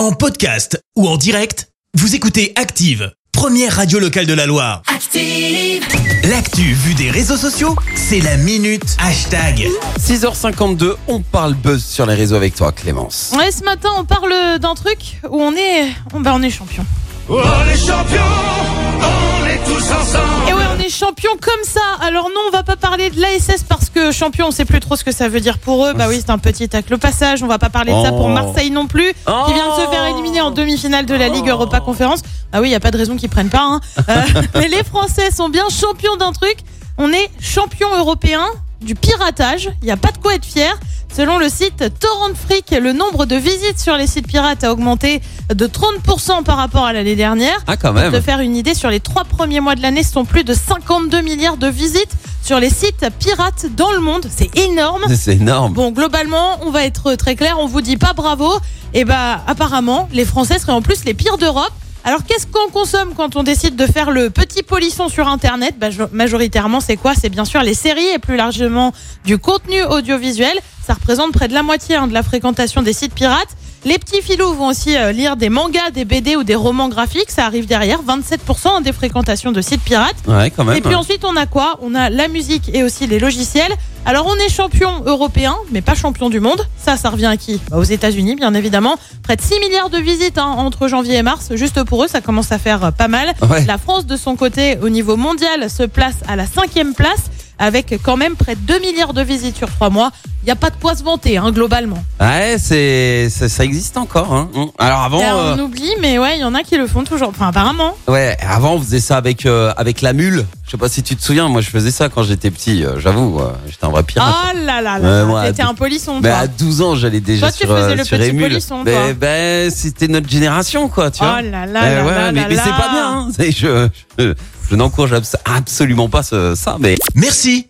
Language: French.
En podcast ou en direct, vous écoutez Active, première radio locale de la Loire. Active. L'actu vue des réseaux sociaux, c'est la minute hashtag. 6h52, on parle buzz sur les réseaux avec toi, Clémence. Ouais, ce matin, on parle d'un truc où on est, on, bah, on est champion. Oh les champions, on est tous ensemble. Et ouais, on est champion comme ça. Alors non, on va pas parler de l'ASS parce que champion, on sait plus trop ce que ça veut dire pour eux. Bah oui, c'est un petit tacle au passage. On va pas parler de ça pour Oh. Marseille non plus, qui vient de se faire éliminer en demi-finale de la Ligue Europa Conférence. Ah oui, il y a pas de raison qu'ils prennent pas. Hein. Euh, mais les Français sont bien champions d'un truc. On est champion européen du piratage. Il n'y a pas de quoi être fier. Selon le site Torrent Freak, le nombre de visites sur les sites pirates a augmenté de 30% par rapport à l'année dernière. Ah, quand Pour même. te faire une idée, sur les trois premiers mois de l'année, ce sont plus de 52 milliards de visites sur les sites pirates dans le monde. C'est énorme. C'est énorme. Bon, globalement, on va être très clair, on vous dit pas bravo. Et bah, apparemment, les Français seraient en plus les pires d'Europe. Alors, qu'est-ce qu'on consomme quand on décide de faire le petit polisson sur Internet? Bah, jo- Majoritairement, c'est quoi? C'est bien sûr les séries et plus largement du contenu audiovisuel. Ça représente près de la moitié hein, de la fréquentation des sites pirates. Les petits filous vont aussi euh, lire des mangas, des BD ou des romans graphiques. Ça arrive derrière. 27% des fréquentations de sites pirates. Ouais, quand même. Et puis ensuite, on a quoi? On a la musique et aussi les logiciels. Alors, on est champion européen, mais pas champion du monde. Ça, ça revient à qui? Bah, Aux États-Unis, bien évidemment. Près de 6 milliards de visites hein, entre janvier et mars. Juste pour eux, ça commence à faire euh, pas mal. Ouais. La France, de son côté, au niveau mondial, se place à la cinquième place, avec quand même près de 2 milliards de visites sur 3 mois. Il n'y a pas de quoi se vanter, hein, globalement. Ouais, c'est, ça, ça existe encore. Hein. Mm. Alors avant, Et alors, euh, on oublie, mais ouais, il y en a qui le font toujours. Enfin, apparemment. ouais, avant on faisait ça avec euh, avec la mule. Je sais pas si tu te souviens, moi je faisais ça quand j'étais petit. euh, J'avoue, euh, j'étais un vrai pirate. Oh là là Ouais, là, t'étais à un polisson, Mais toi. à 12 ans, j'allais déjà Toi, tu sur, faisais euh, le sur petit Emule. polisson, Mais- toi. ben, c'était notre génération, quoi, tu vois. Oh là là Eh là ouais, là mais, là mais c'est pas bien. Hein. C'est- Je, je, je n'encourage abs- absolument pas ce- ça, mais Merci,